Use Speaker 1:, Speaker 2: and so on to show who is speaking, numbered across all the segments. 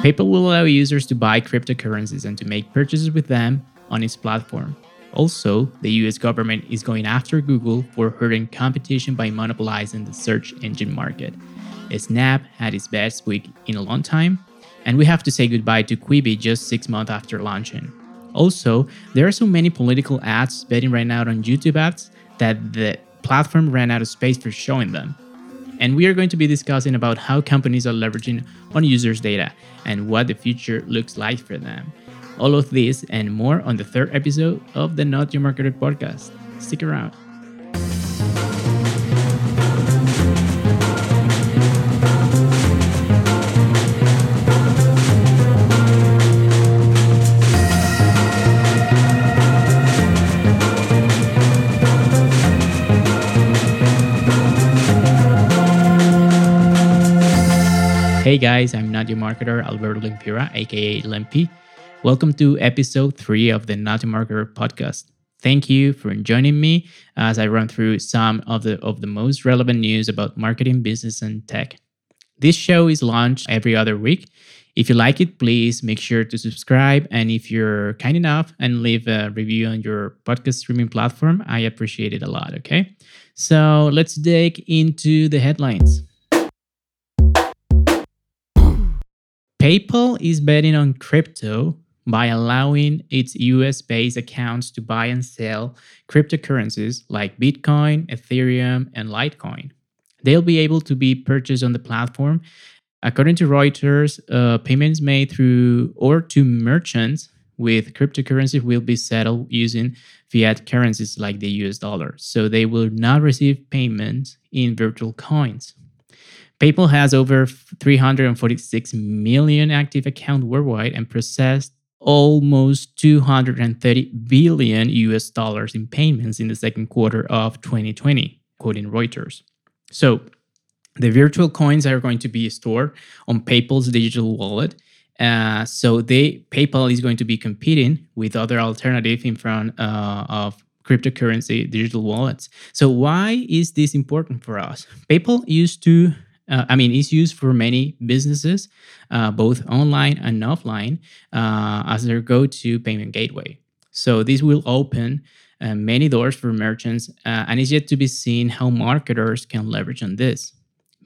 Speaker 1: Uh-huh. PayPal will allow users to buy cryptocurrencies and to make purchases with them on its platform. Also, the US government is going after Google for hurting competition by monopolizing the search engine market. Snap had its best week in a long time, and we have to say goodbye to Quibi just six months after launching. Also, there are so many political ads betting right now on YouTube ads that the platform ran out of space for showing them. And we are going to be discussing about how companies are leveraging on users' data and what the future looks like for them. All of this and more on the third episode of the Not Your Marketer podcast. Stick around. Hey guys, I'm Not Your Marketer, Alberto Limpira, aka Limpy. Welcome to episode three of the Not Your Marketer podcast. Thank you for joining me as I run through some of the of the most relevant news about marketing, business, and tech. This show is launched every other week. If you like it, please make sure to subscribe. And if you're kind enough and leave a review on your podcast streaming platform, I appreciate it a lot. Okay. So let's dig into the headlines. PayPal is betting on crypto by allowing its US based accounts to buy and sell cryptocurrencies like Bitcoin, Ethereum, and Litecoin. They'll be able to be purchased on the platform. According to Reuters, uh, payments made through or to merchants with cryptocurrency will be settled using fiat currencies like the US dollar. So they will not receive payments in virtual coins. PayPal has over 346 million active accounts worldwide and processed almost 230 billion US dollars in payments in the second quarter of 2020, quoting Reuters. So, the virtual coins are going to be stored on PayPal's digital wallet. Uh, so, they PayPal is going to be competing with other alternatives in front uh, of cryptocurrency digital wallets. So, why is this important for us? PayPal used to uh, I mean, it's used for many businesses, uh, both online and offline, uh, as their go to payment gateway. So, this will open uh, many doors for merchants, uh, and it's yet to be seen how marketers can leverage on this.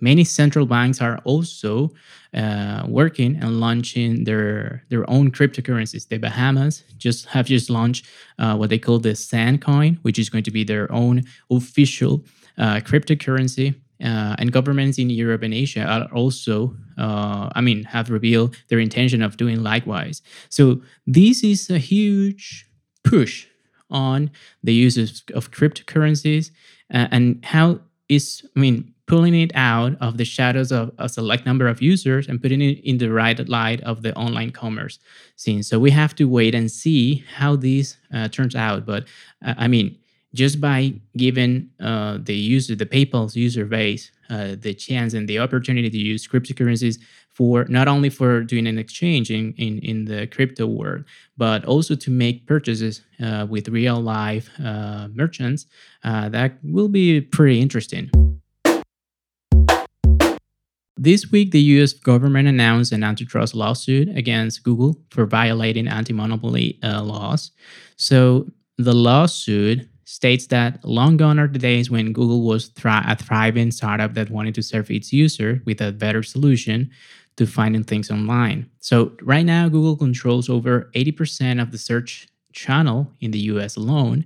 Speaker 1: Many central banks are also uh, working and launching their their own cryptocurrencies. The Bahamas just have just launched what they call the Sand Coin, which is going to be their own official cryptocurrency uh, and governments in Europe and Asia are also, uh, I mean, have revealed their intention of doing likewise. So this is a huge push on the use of, cryptocurrencies uh, and how is, I mean, pulling it out of the shadows of a select number of users and putting it in the right light of the online commerce scene. So we have to wait and see how this uh, turns out. But uh, I mean, just by giving uh, the user, the PayPal's user base, uh, the chance and the opportunity to use cryptocurrencies for not only for doing an exchange in, in, in the crypto world, but also to make purchases uh, with real life uh, merchants, uh, that will be pretty interesting. This week, the US government announced an antitrust lawsuit against Google for violating anti monopoly uh, laws. So, the lawsuit states that long gone are the days when Google was thri- a thriving startup that wanted to serve its user with a better solution to finding things online. So, right now, Google controls over 80% of the search channel in the US alone.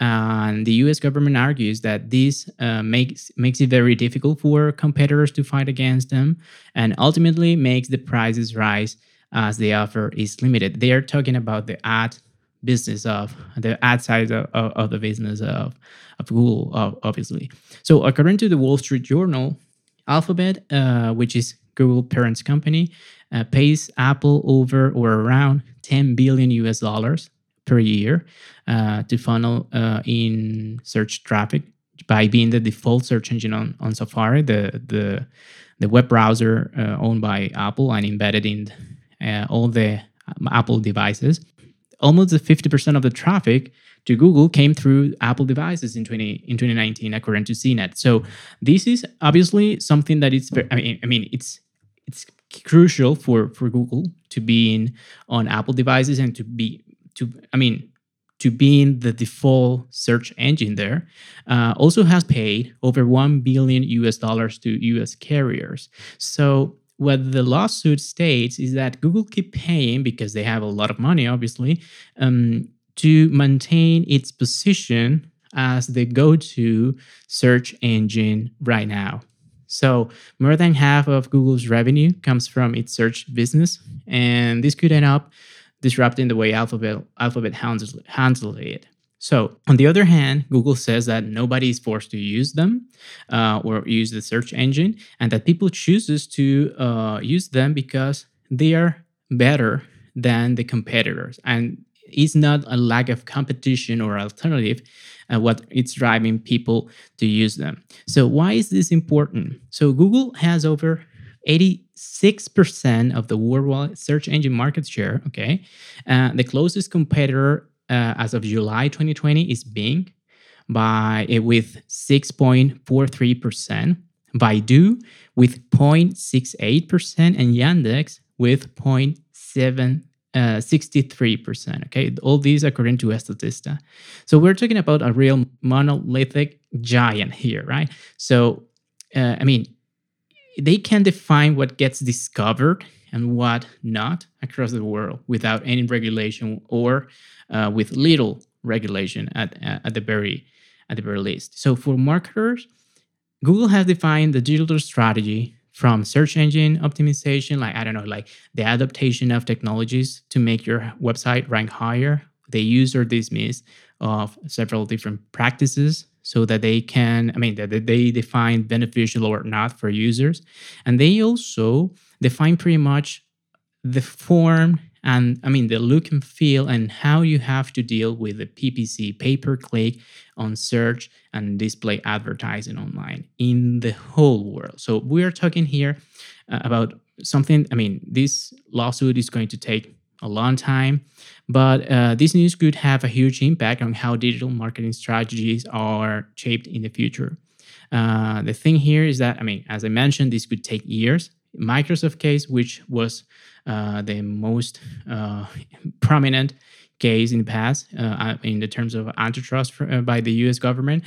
Speaker 1: And the US government argues that this uh, makes, makes it very difficult for competitors to fight against them and ultimately makes the prices rise as the offer is limited. They are talking about the ad business of the ad side of, of the business of, of Google, obviously. So, according to the Wall Street Journal, Alphabet, uh, which is Google parent's company, uh, pays Apple over or around 10 billion US dollars per year uh, to funnel uh, in search traffic by being the default search engine on, on Safari, the, the, the web browser uh, owned by Apple and embedded in uh, all the um, Apple devices almost 50% of the traffic to Google came through Apple devices in 20 in 2019, according to CNET. So this is obviously something that it's I mean, I mean it's it's crucial for for Google to be in on Apple devices and to be to I mean to being the default search engine there, uh, also has paid over 1 billion US dollars to US carriers. So what the lawsuit states is that Google keep paying because they have a lot of money, obviously, um, to maintain its position as the go-to search engine right now. So more than half of Google's revenue comes from its search business, and this could end up disrupting the way Alphabet, Alphabet handles, handles it. So, on the other hand, Google says that nobody is forced to use them uh, or use the search engine, and that people chooses to uh, use them because they are better than the competitors, and it's not a lack of competition or alternative uh, what it's driving people to use them. So, why is this important? So, Google has over 86% of the worldwide search engine market share. Okay. Uh, the closest competitor uh, as of July 2020 is Bing by uh, with 6.43%, Baidu with 0.68%, and Yandex with 0.7 uh, 63%. Okay, all these according to Statista. So we're talking about a real monolithic giant here, right? So, uh, I mean, they can define what gets discovered and what not across the world without any regulation or uh, with little regulation at, at the very at the very least. So for marketers, Google has defined the digital strategy from search engine optimization, like I don't know, like the adaptation of technologies to make your website rank higher. Use or dismiss of several different practices so that they can, I mean, that they define beneficial or not for users. And they also define pretty much the form and I mean the look and feel and how you have to deal with the PPC pay per click on search and display advertising online in the whole world. So we are talking here uh, about something. I mean, this lawsuit is going to take a long time. But uh, this news could have a huge impact on how digital marketing strategies are shaped in the future. Uh, the thing here is that, I mean, as I mentioned, this could take years. Microsoft case, which was uh, the most uh, prominent case in the past uh, in the terms of antitrust for, uh, by the U.S. government,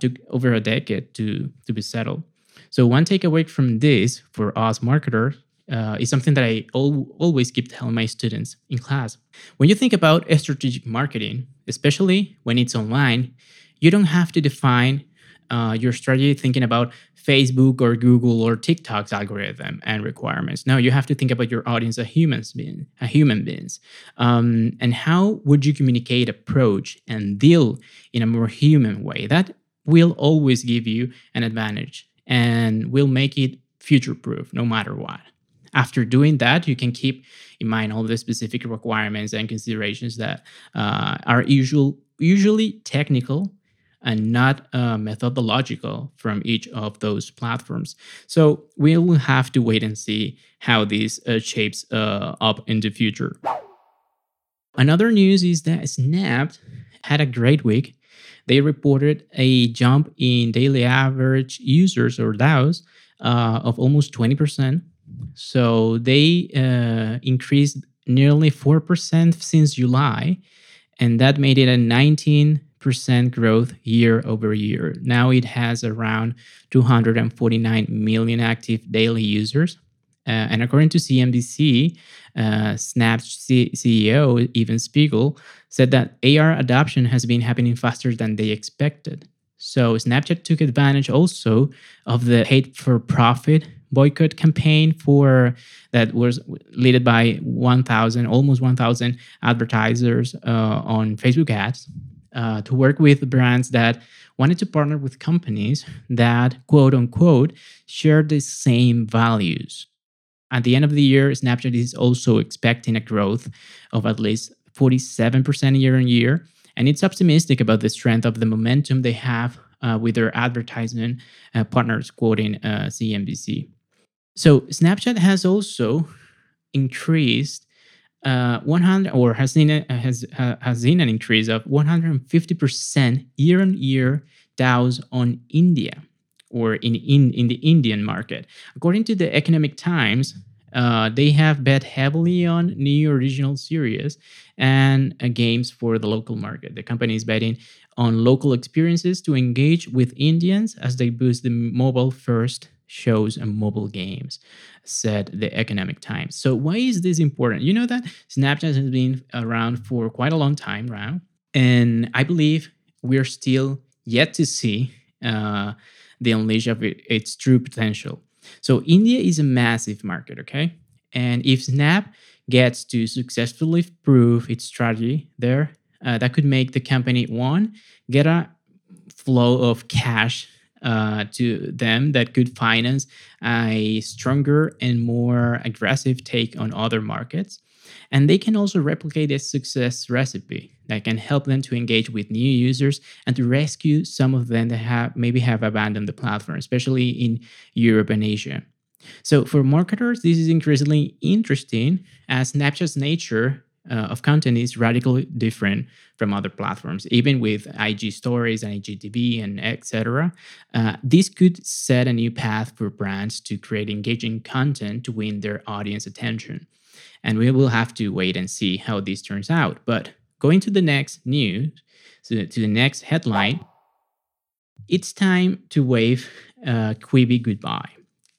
Speaker 1: took over a decade to to be settled. So one takeaway from this for us marketers uh, is something that I al- always keep telling my students in class. When you think about strategic marketing, especially when it's online, you don't have to define uh, your strategy thinking about Facebook or Google or TikTok's algorithm and requirements. No, you have to think about your audience, a humans being, a human beings, um, and how would you communicate, approach, and deal in a more human way. That will always give you an advantage and will make it future proof no matter what. After doing that, you can keep in mind all the specific requirements and considerations that uh, are usual, usually technical and not uh, methodological from each of those platforms. So we will have to wait and see how this uh, shapes uh, up in the future. Another news is that Snap had a great week. They reported a jump in daily average users or DAUs uh, of almost 20%. So they uh, increased nearly 4% since July, and that made it a 19% growth year over year. Now it has around 249 million active daily users. Uh, and according to CNBC, uh, C- CEO, Evan Spiegel, said that AR adoption has been happening faster than they expected. So Snapchat took advantage also of the hate for profit boycott campaign for that was led by 1000 almost 1000 advertisers uh, on facebook ads uh, to work with brands that wanted to partner with companies that quote unquote share the same values at the end of the year snapchat is also expecting a growth of at least 47% year on year and it's optimistic about the strength of the momentum they have uh, with their advertisement uh, partners, quoting uh, CNBC. So Snapchat has also increased uh, 100 or has seen a, has uh, has seen an increase of 150% year on year DAUs on India or in, in in the Indian market. According to the Economic Times, uh, they have bet heavily on new original series and uh, games for the local market. The company is betting on local experiences to engage with Indians as they boost the mobile first shows and mobile games, said the Economic Times. So, why is this important? You know that Snapchat has been around for quite a long time now, and I believe we're still yet to see uh, the unleash of it, its true potential. So, India is a massive market, okay? And if Snap gets to successfully prove its strategy there, uh, that could make the company one get a flow of cash uh, to them that could finance a stronger and more aggressive take on other markets. And they can also replicate a success recipe that can help them to engage with new users and to rescue some of them that have maybe have abandoned the platform, especially in Europe and Asia. So for marketers, this is increasingly interesting as Snapchat's nature uh, of content is radically different from other platforms, even with IG stories and IGTV and etc. Uh, this could set a new path for brands to create engaging content to win their audience attention. And we will have to wait and see how this turns out. But going to the next news, so to the next headline, it's time to wave uh, Quibi goodbye.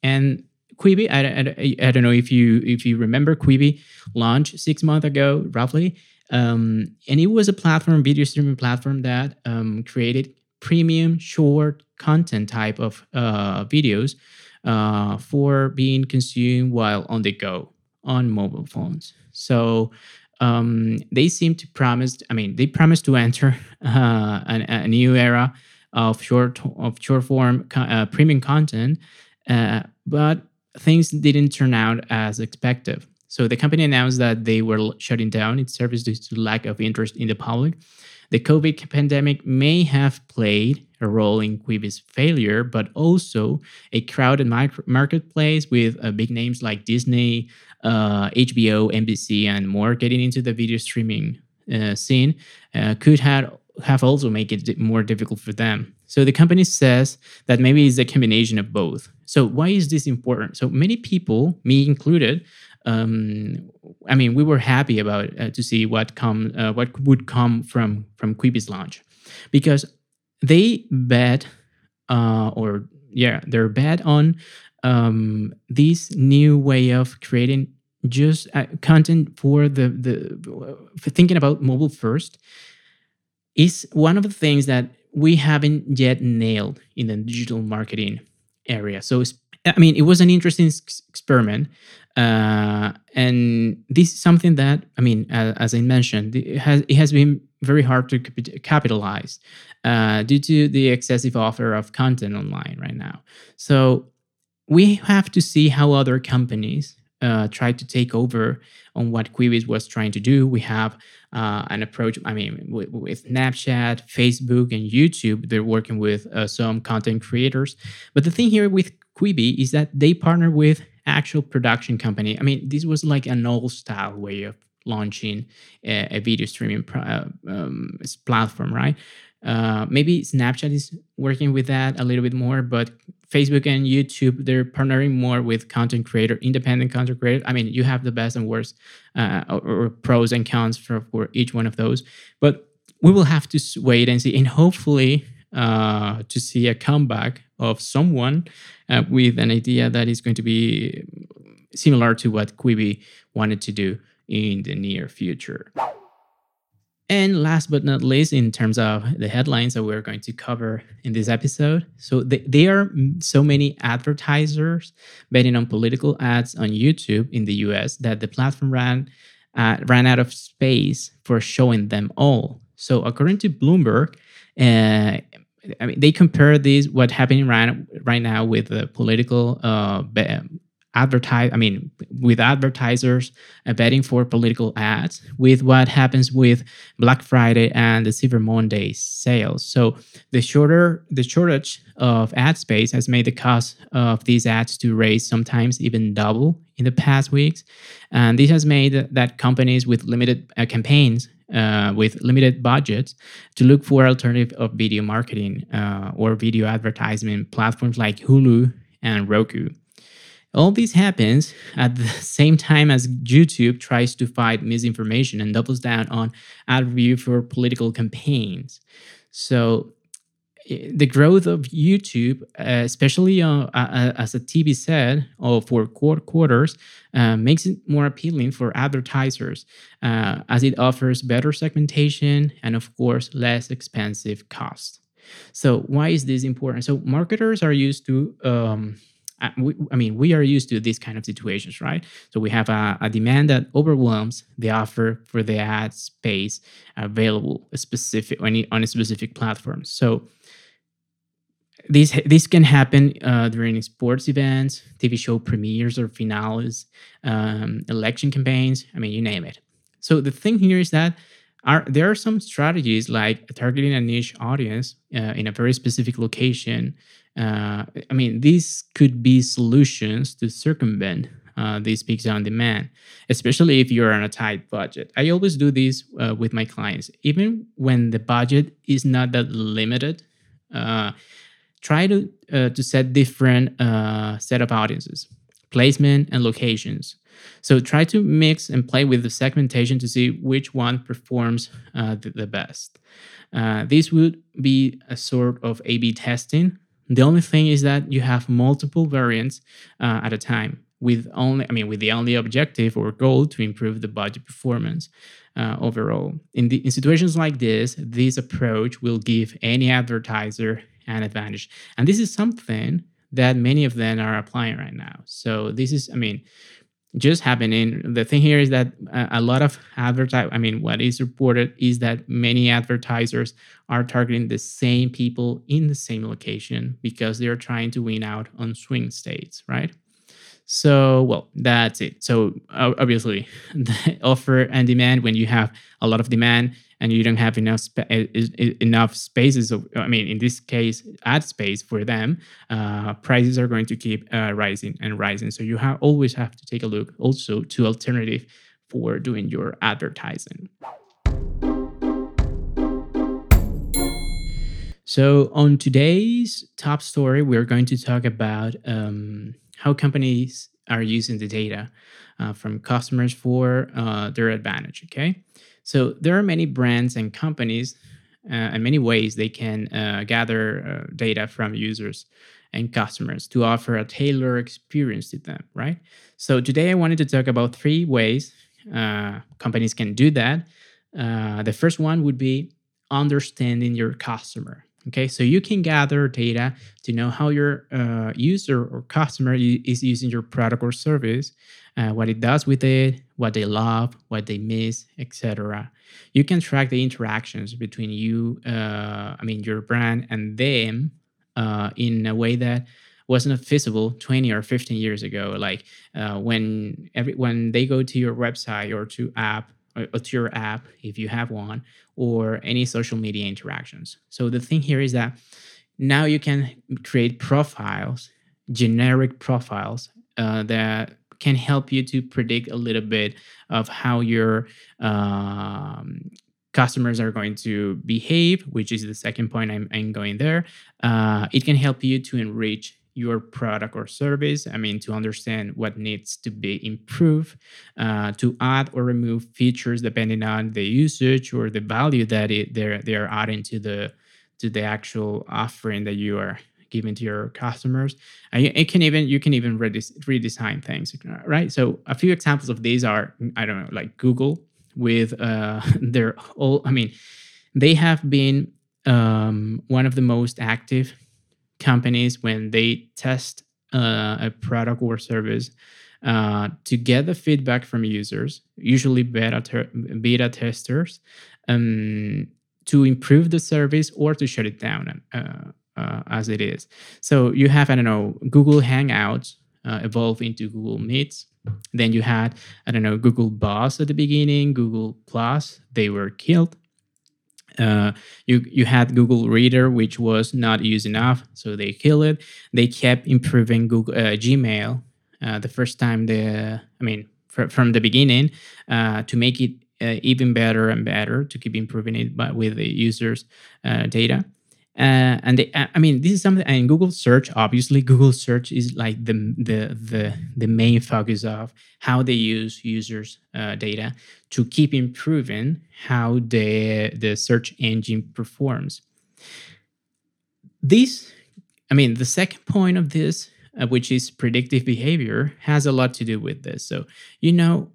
Speaker 1: And Quibi, I, I, I, don't know if you if you remember Quibi launched six months ago, roughly, um, and it was a platform, video streaming platform that um, created premium short content type of uh, videos uh, for being consumed while on the go on mobile phones. So um, they seem to promise. I mean, they promised to enter uh, a, a, new era of short of short form uh, premium content, uh, but things didn't turn out as expected. So the company announced that they were shutting down its service due to lack of interest in the public. The COVID pandemic may have played a role in Quibi's failure, but also a crowded marketplace with uh, big names like Disney, uh, HBO, NBC, and more getting into the video streaming uh, scene uh, could have have also made it more difficult for them. So the company says that maybe it's a combination of both. So why is this important? So many people, me included, um, I mean, we were happy about uh, to see what come uh, what would come from from Quibi's launch, because they bet uh, or yeah they're bet on um, this new way of creating just uh, content for the the for thinking about mobile first is one of the things that we haven't yet nailed in the digital marketing area. So, I mean, it was an interesting experiment. Uh, and this is something that, I mean, uh, as I mentioned, it has, it has been very hard to capitalize uh, due to the excessive offer of content online right now. So, we have to see how other companies uh, tried to take over on what Quibi was trying to do. We have uh, an approach, I mean, with, with, Snapchat, Facebook, and YouTube, they're working with uh, some content creators. But the thing here with Quibi is that they partner with actual production company. I mean, this was like an old style way of launching a, a video streaming uh, um, platform, right? Uh, maybe Snapchat is working with that a little bit more, but Facebook and YouTube they're partnering more with content creator, independent content creator. I mean, you have the best and worst, uh, or, or, pros and cons for, for each one of those. But we will have to wait and see, and hopefully uh, to see a comeback of someone uh, with an idea that is going to be similar to what Quibi wanted to do in the near future. And last but not least, in terms of the headlines that we're going to cover in this episode, so there are so many advertisers betting on political ads on YouTube in the US that the platform ran uh, ran out of space for showing them all. So according to Bloomberg, uh, I mean, they compare this what happening right, right now with the political uh, advertise i mean with advertisers uh, betting for political ads with what happens with black friday and the cyber monday sales. So the shorter the shortage of ad space has made the cost of these ads to raise sometimes even double in the past weeks. And this has made that companies with limited uh, campaigns uh, with limited budgets to look for alternative of video marketing uh, or video advertisement platforms like hulu and roku All this happens at the same time as YouTube tries to fight misinformation and doubles down on ad review for political campaigns. So the growth of YouTube, uh, especially uh, uh, as a TV set or for quarters, uh, makes it more appealing for advertisers uh, as it offers better segmentation and, of course, less expensive costs. So, why is this important? So, marketers are used to um, I, mean, we are used to these kind of situations, right? So we have a, a, demand that overwhelms the offer for the ad space available specific on, on a specific platform. So this this can happen uh, during sports events, TV show premieres or finales, um, election campaigns. I mean, you name it. So the thing here is that are there are some strategies like targeting a niche audience uh, in a very specific location. Uh, I mean, these could be solutions to circumvent uh, this peaks on demand, especially if you're on a tight budget. I always do this uh, with my clients, even when the budget is not that limited. Uh, try to uh, to set different uh, set of audiences, placement, and locations. So try to mix and play with the segmentation to see which one performs uh, the, the, best. This would be a sort of A/B testing. The only thing is that you have multiple variants uh, at a time with only i mean with the only objective or goal to improve the budget performance uh, overall in, the, in situations like this this approach will give any advertiser an advantage. And this is something that many of them are applying right now. So this is, I mean, just happening. The thing here is that uh, a lot of advertise. I mean, what is reported is that many advertisers are targeting the same people in the same location because they are trying to win out on swing states, right? So, well, that's it. So, obviously, the offer and demand, when you have a lot of demand and you don't have enough spa- enough spaces, of, I mean, in this case, ad space for them, uh, prices are going to keep uh, rising and rising. So, you always have to take a look also to alternative for doing your advertising. So, on today's top story, we're going to talk about um, how companies are using the data uh, from customers for uh, their advantage. Okay, so there are many brands and companies uh, and many ways they can uh, gather uh, data from users and customers to offer a tailored experience to them. Right. So today I wanted to talk about three ways uh, companies can do that. the first one would be understanding your customer. Okay, so you can gather data to know how your uh, user or customer is using your product or service, uh, what it does with it, what they love, what they miss, etc. You can track the interactions between you, uh, I mean, your brand and them uh, in a way that was not feasible 20 or 15 years ago. Like uh, when every when they go to your website or to app or to your app if you have one, or any social media interactions. So the thing here is that now you can create profiles, generic profiles uh, that can help you to predict a little bit of how your um, customers are going to behave, which is the second point I'm, I'm going there. Uh, it can help you to enrich your product or service. I mean, to understand what needs to be improved, uh, to add or remove features depending on the usage or the value that it, they're they're adding to the to the actual offering that you are giving to your customers. And it can even you can even redesign things, right? So a few examples of these are I don't know, like Google with uh, their all. I mean, they have been um, one of the most active companies when they test uh, a product or service uh, to get the feedback from users, usually beta, ter- beta testers, um, to improve the service or to shut it down uh, uh as it is. So you have, I don't know, Google Hangouts uh, evolve into Google Meets. Then you had, I don't know, Google Buzz at the beginning, Google Plus, they were killed. Uh, you you had Google Reader, which was not used enough, so they killed it. They kept improving Google uh, Gmail uh, the first time the I mean fr- from the beginning uh, to make it uh, even better and better to keep improving it, but with the users' data. Uh, and they, I mean, this is something. And Google search, obviously, Google search is like the the the the main focus of how they use users' uh, data to keep improving how the the search engine performs. This, I mean, the second point of this, uh, which is predictive behavior, has a lot to do with this. So you know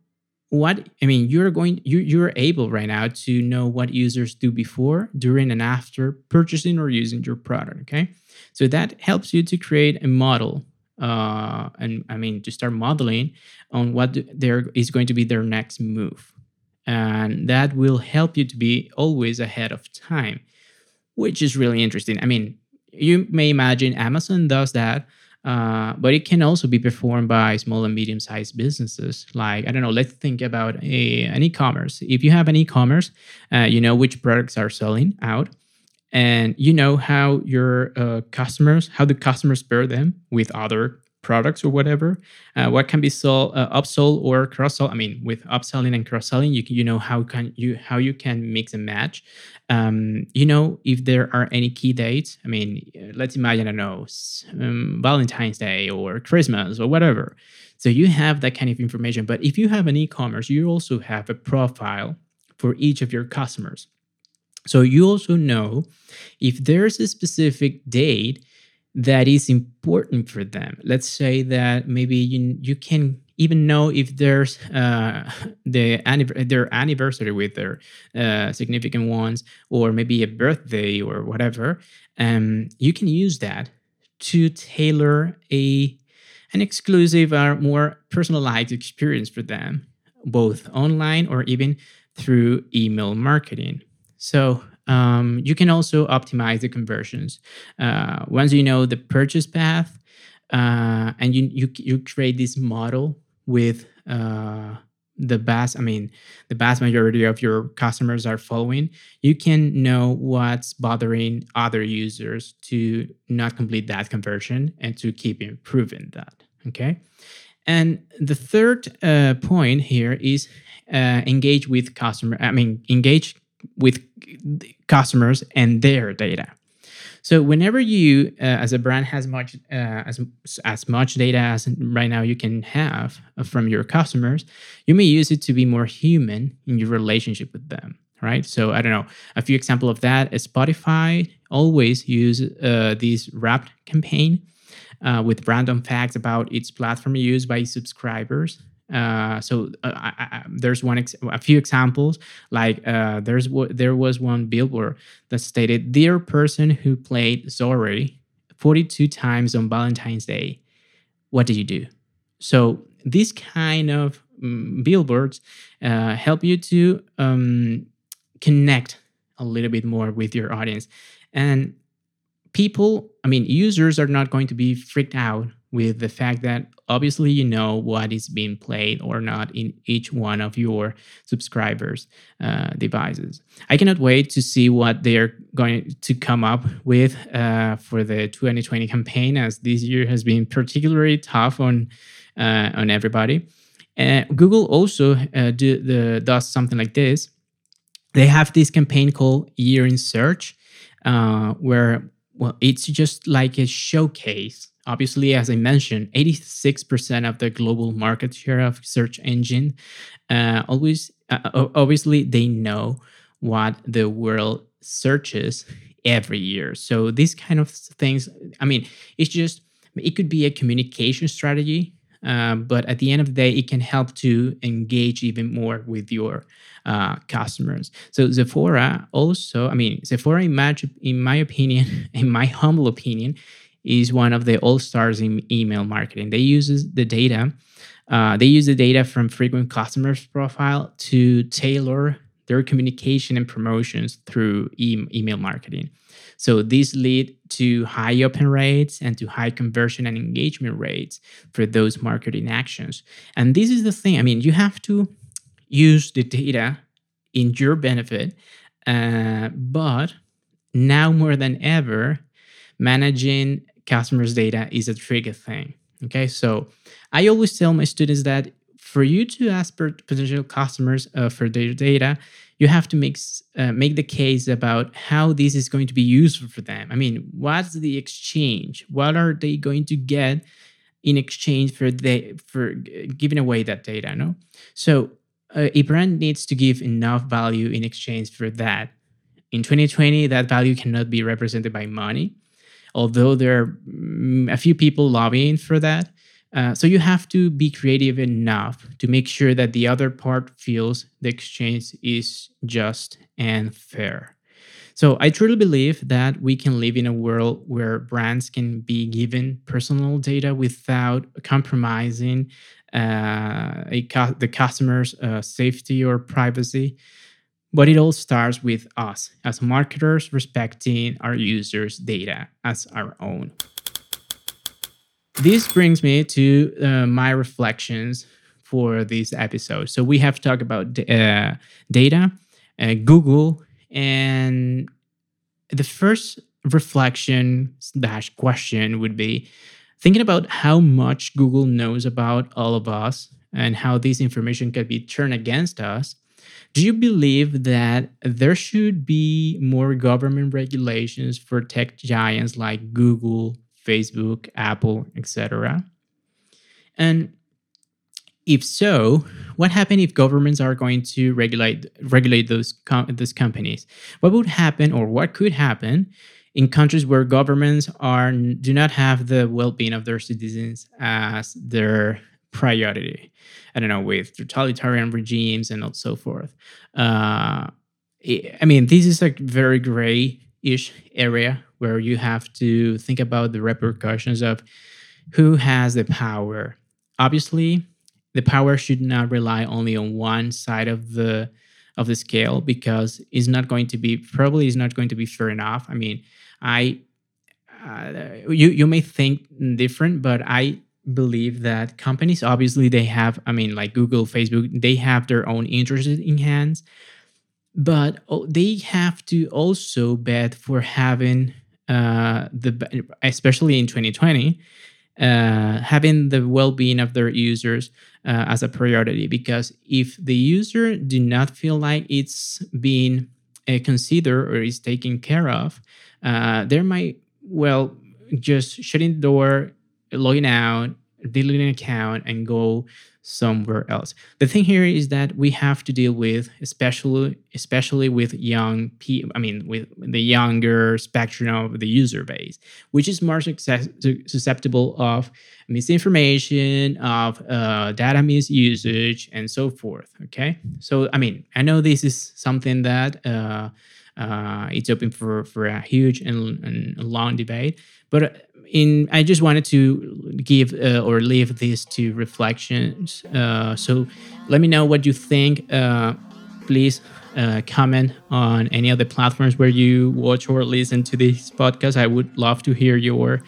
Speaker 1: what i mean you're going you, you're able right now to know what users do before during and after purchasing or using your product okay? So that helps you to create a model uh, and i mean to start modeling on what there is going to be their next move. And that will help you to be always ahead of time which is really interesting. I mean you may imagine amazon does that uh, but it can also be performed by small and medium sized businesses. Like, I don't know, let's think about a, an e commerce. If you have an e commerce, uh, you know which products are selling out, and you know how your uh, customers, how the customers pair them with other products or whatever uh, what can be sold uh, or cross sold i mean with upselling and cross selling you can, you know how can you how you can mix and match. Um, you know if there are any key dates i mean let's imagine i know um, valentine's day or christmas or whatever. So you have that kind of information but if you have an e-commerce you also have a profile for each of your customers. So you also know if there's a specific date that is important for them. Let's say that maybe you you can even know if there's uh, the their anniversary with their uh, significant ones, or maybe a birthday or whatever. Um, you can use that to tailor a an exclusive or more personalized experience for them, both online or even through email marketing. So um, you can also optimize the conversions. Uh, once you know the purchase path, uh, and you, you you create this model with uh, the vast, I mean, the vast majority of your customers are following, you can know what's bothering other users to not complete that conversion and to keep improving that. Okay. And the third uh, point here is uh, engage with customer. I mean, engage with customers and their data. So whenever you, uh, as a brand, has much uh, as as much data as right now you can have from your customers, you may use it to be more human in your relationship with them. Right. So I don't know. A few example of that is Spotify always use uh, this Wrapped campaign uh, with random facts about its platform used by subscribers uh, so uh, I, there's one ex- a few examples like uh, there's there was one billboard that stated dear person who played Sorry 42 times on Valentine's Day what did you do? So these kind of um, billboards uh, help you to um, connect a little bit more with your audience. And people I mean users are not going to be freaked out with the fact that obviously you know what is being played or not in each one of your subscribers uh, devices. I cannot wait to see what they're going to come up with uh, for the 2020 campaign as this year has been particularly tough on uh, on everybody. Google also uh, do the, does something like this. They have this campaign called year in search uh, where well it's just like a showcase obviously as i mentioned 86% of the global market share of search engine uh, always uh, obviously they know what the world searches every year so these kind of things i mean it's just it could be a communication strategy uh, but at the end of the day, it can help to engage even more with your uh, customers. So Sephora also, I mean, Sephora, in my, in my opinion, in my humble opinion, is one of the all stars in email marketing. They uses the data. Uh, they use the data from frequent customers profile to tailor their communication and promotions through e- email marketing. So these lead to high open rates and to high conversion and engagement rates for those marketing actions. And this is the thing. I mean, you have to use the data in your benefit, uh, but now more than ever, managing customers' data is a tricky thing. Okay, so I always tell my students that for you to ask potential customers uh, for their data, you have to make uh, make the case about how this is going to be useful for them. I mean, what's the exchange? What are they going to get in exchange for the for giving away that data? No, so uh, a brand needs to give enough value in exchange for that. In 2020, that value cannot be represented by money, although there are mm, a few people lobbying for that. Uh, so you have to be creative enough to make sure that the other part feels the exchange is just and fair. So I truly believe that we can live in a world where brands can be given personal data without compromising uh, the customer's uh, safety or privacy. But it all starts with us as marketers respecting our users' data as our own. This brings me to uh, my reflections for this episode. So we have talked about uh, data, uh, Google, and the first reflection slash question would be thinking about how much Google knows about all of us and how this information can be turned against us. Do you believe that there should be more government regulations for tech giants like Google, Facebook, Apple, etc. And if so, what happens if governments are going to regulate regulate those com- those companies? What would happen, or what could happen, in countries where governments are do not have the well-being of their citizens as their priority? I don't know, with totalitarian regimes and so forth. Uh, I mean, this is a very gray-ish area where you have to think about the repercussions of who has the power. Obviously, the power should not rely only on one side of the of the scale because it's not going to be probably is not going to be fair enough. I mean, I uh, you you may think different, but I believe that companies obviously they have I mean like Google, Facebook, they have their own interests in hands, but they have to also bet for having uh, the especially in 2020 uh, having the well-being of their users uh, as a priority. Because if the user do not feel like it's being uh, considered or is taken care of uh, there might well just shutting the door logging out deleting an account and go somewhere else. The thing here is that we have to deal with, especially especially with young people. I mean, with the younger spectrum of the user base, which is more success- susceptible of misinformation, of uh, data misusage, and so forth. Okay, so I mean, I know this is something that. Uh, uh, it's open for, for a huge and, and long debate, but in I just wanted to give uh, or leave these two reflections. Uh, so let me know what you think. Uh, please uh, comment on any other platforms where you watch or listen to this podcast. I would love to hear your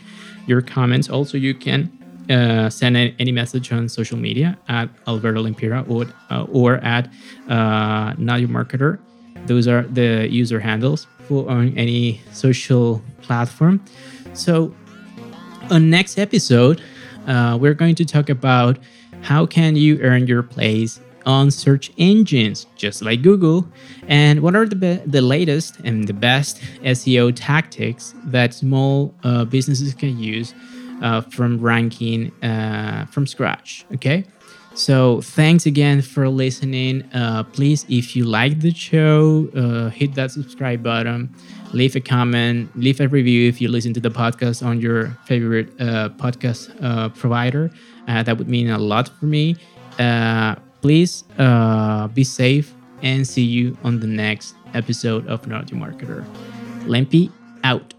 Speaker 1: your comments. Also, you can uh, send any message on social media at Alberto Limpira or uh, or at uh, Marketer. Those are the user handles for on any social platform. So on next episode, uh, we're going to talk about how can you earn your place on search engines, just like Google, and what are the be- the latest and the best SEO tactics that small uh, businesses can use uh, from ranking uh, from scratch. Okay. So thanks again for listening. Uh, please, if you like the show, uh, hit that subscribe button, leave a comment, leave a review if you listen to the podcast on your favorite uh, podcast uh, provider. Uh, that would mean a lot for me. Uh, please be safe and see you on the next episode of Your Marketer. Limpy out.